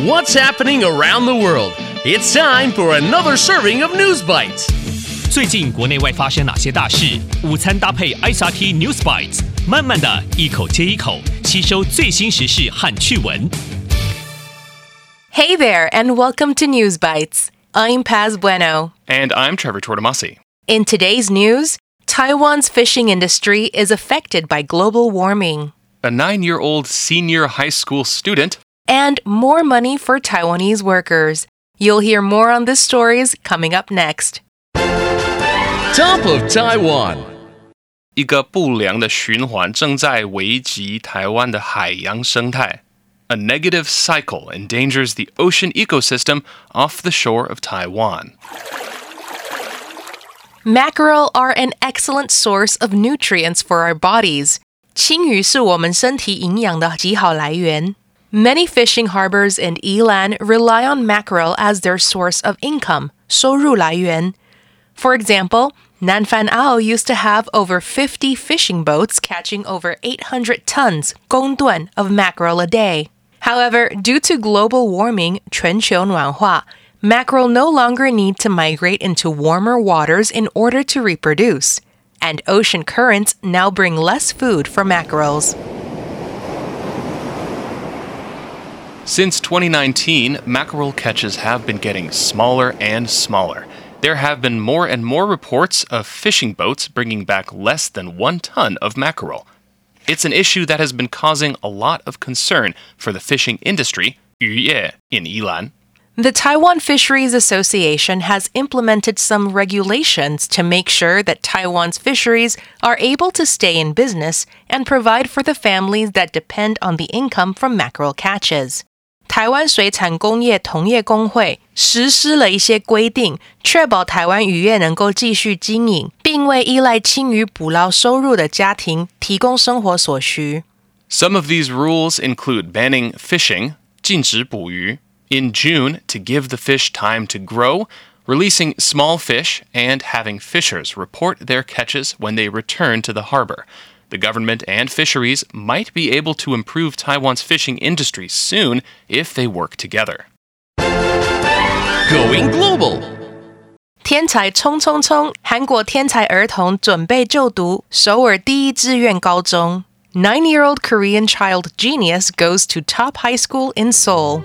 What's happening around the world? It's time for another serving of News Bites. 最近国内外发生哪些大事？午餐搭配 ICRT News Bites，慢慢的一口接一口吸收最新时事和趣闻。Hey there, and welcome to News Bites. I'm Paz Bueno. And I'm Trevor Tortomasi. In today's news, Taiwan's fishing industry is affected by global warming. A nine year old senior high school student and more money for Taiwanese workers. You'll hear more on these stories coming up next. Top of Taiwan. 一个不良的循环正在危及台湾的海洋生态。A negative cycle endangers the ocean ecosystem off the shore of Taiwan. Mackerel are an excellent source of nutrients for our bodies. 青鱼是我们身体营养的极好来源。 Many fishing harbors in Yilan rely on mackerel as their source of income, yuan. For example, Nanfang'ao used to have over 50 fishing boats catching over 800 tons, of mackerel a day. However, due to global warming, 全球暖化, mackerel no longer need to migrate into warmer waters in order to reproduce, and ocean currents now bring less food for mackerels. Since 2019, mackerel catches have been getting smaller and smaller. There have been more and more reports of fishing boats bringing back less than one ton of mackerel. It's an issue that has been causing a lot of concern for the fishing industry, in Yilan. The Taiwan Fisheries Association has implemented some regulations to make sure that Taiwan's fisheries are able to stay in business and provide for the families that depend on the income from mackerel catches. 台湾水产工业同业工会实施了一些规定，确保台湾渔业能够继续经营，并为依赖青鱼捕捞收入的家庭提供生活所需。 Some of these rules include banning fishing, 禁止捕鱼, in June to give the fish time to grow, releasing small fish, and having fishers report their catches when they return to the harbor. The government and fisheries might be able to improve Taiwan's fishing industry soon if they work together. Going global. 天才冲冲冲！韩国天才儿童准备就读首尔第一志愿高中。Nine-year-old Korean child genius goes to top high school in Seoul.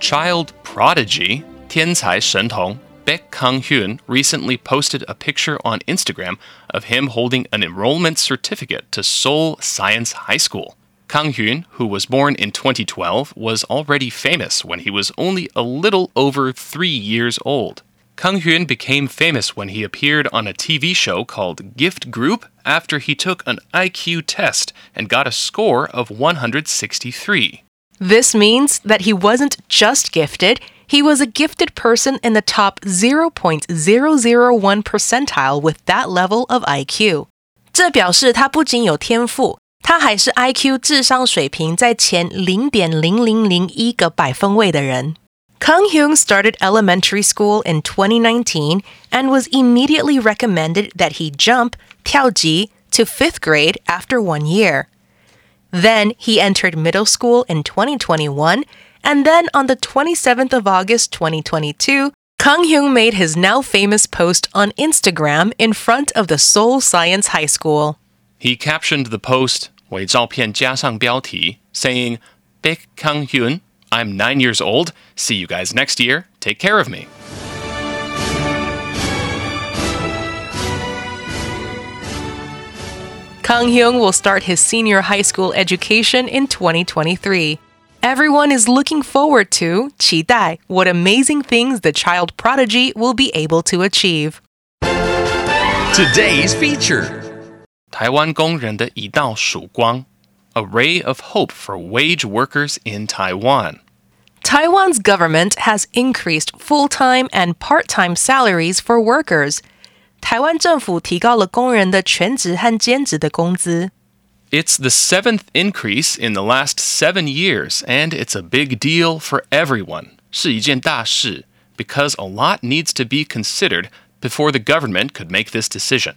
Child prodigy, 天才神童, Baek Kang Hyun recently posted a picture on Instagram of him holding an enrollment certificate to Seoul Science High School. Kang Hyun, who was born in 2012, was already famous when he was only a little over three years old. Kang Hyun became famous when he appeared on a TV show called Gift Group after he took an IQ test and got a score of 163. This means that he wasn't just gifted, he was a gifted person in the top 0.001 percentile with that level of IQ. 这表示他不仅有天赋，他还是 IQ 智商水平在前零点零零零一个百分位的人。Kang Hyun started elementary school in 2019 and was immediately recommended that he jump 跳级 to fifth grade after one year. Then he entered middle school in 2021, and then on the 27th of August 2022, Kang Hyun made his now famous post on Instagram in front of the Seoul Science High School. He captioned the post saying, "Baek Kang Hyun, I'm nine years old. See you guys next year. Take care of me." Kang Hyun will start his senior high school education in 2023. Everyone is looking forward to 期待 what amazing things the child prodigy will be able to achieve. Today's feature 台湾工人的一道曙光 A ray of hope for wage workers in Taiwan. Taiwan's government has increased full time and part time salaries for workers 台湾政府提高了工人的全职和兼职的工资。 It's the seventh increase in the last seven years, and it's a big deal for everyone. 是一件大事, because a lot needs to be considered before the government could make this decision.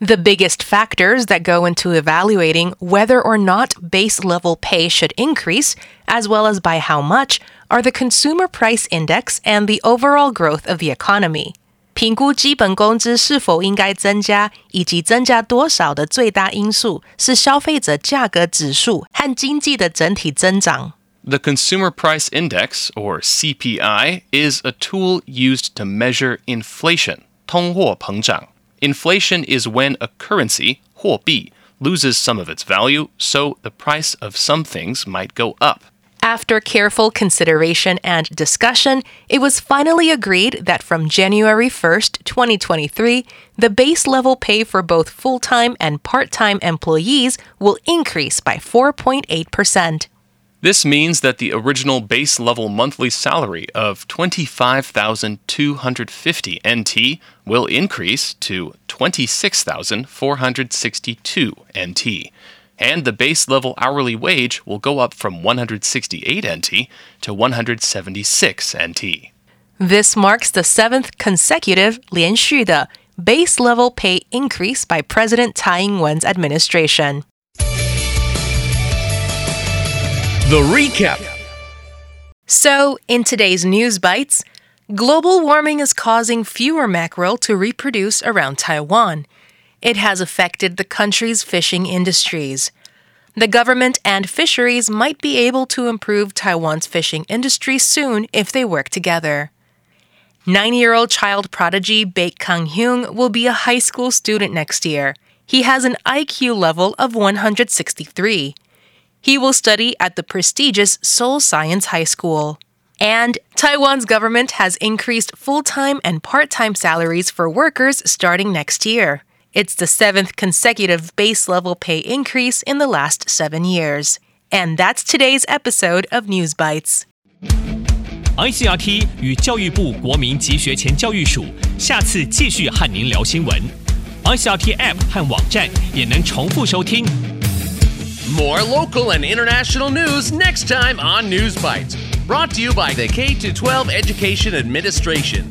The biggest factors that go into evaluating whether or not base level pay should increase, as well as by how much, are the Consumer Price Index and the overall growth of the economy. 评估基本工资是否应该增加，以及增加多少的最大因素是消费者价格指数和经济的整体增长。The Consumer Price Index, or CPI, is a tool used to measure inflation, 通货膨胀. Inflation is when a currency, 货币, loses some of its value, so the price of some things might go up. After careful consideration and discussion, it was finally agreed that from January 1st, 2023, the base level pay for both full time and part time employees will increase by 4.8%. This means that the original base level monthly salary of 25,250 NT will increase to 26,462 NT And the base level hourly wage will go up from 168 NT to 176 NT. This marks the seventh consecutive 连续的 base level pay increase by President Tsai Ing-wen's administration. The recap. So, in today's news bites, global warming is causing fewer mackerel to reproduce around Taiwan. It has affected the country's fishing industries. The government and fisheries might be able to improve Taiwan's fishing industry soon if they work together. Nine year old child prodigy Baek Kang Hyun will be a high school student next year. He has an IQ level of 163. He will study at the prestigious Seoul Science High School. And Taiwan's government has increased full time and part time salaries for workers starting next year. It's the seventh consecutive base level pay increase in the last seven years. And that's today's episode of News Bites. ICRT 与教育部国民及学前教育署下次继续和您聊新闻。ICRT App 和网站也能重复收听。 More local and international news next time on News Bites. Brought to you by the K 12 Education Administration.